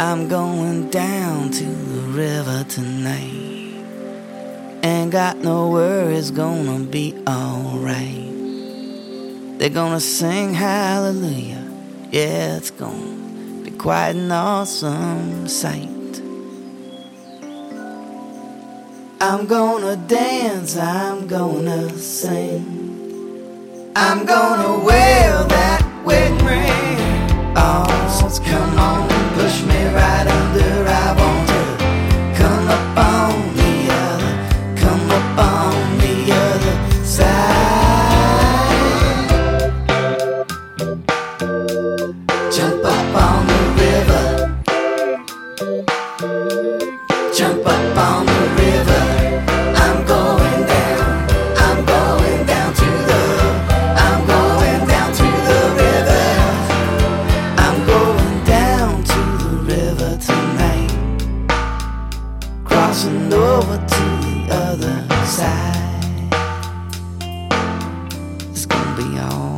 I'm going down to the river tonight. Ain't got no worries, gonna be alright. They're gonna sing hallelujah. Yeah, it's gonna be quite an awesome sight. I'm gonna dance, I'm gonna sing. I'm gonna wear that wedding ring. Jump up on the river. I'm going down. I'm going down to the. I'm going down to the river. I'm going down to the river tonight. Crossing over to the other side. It's gonna be all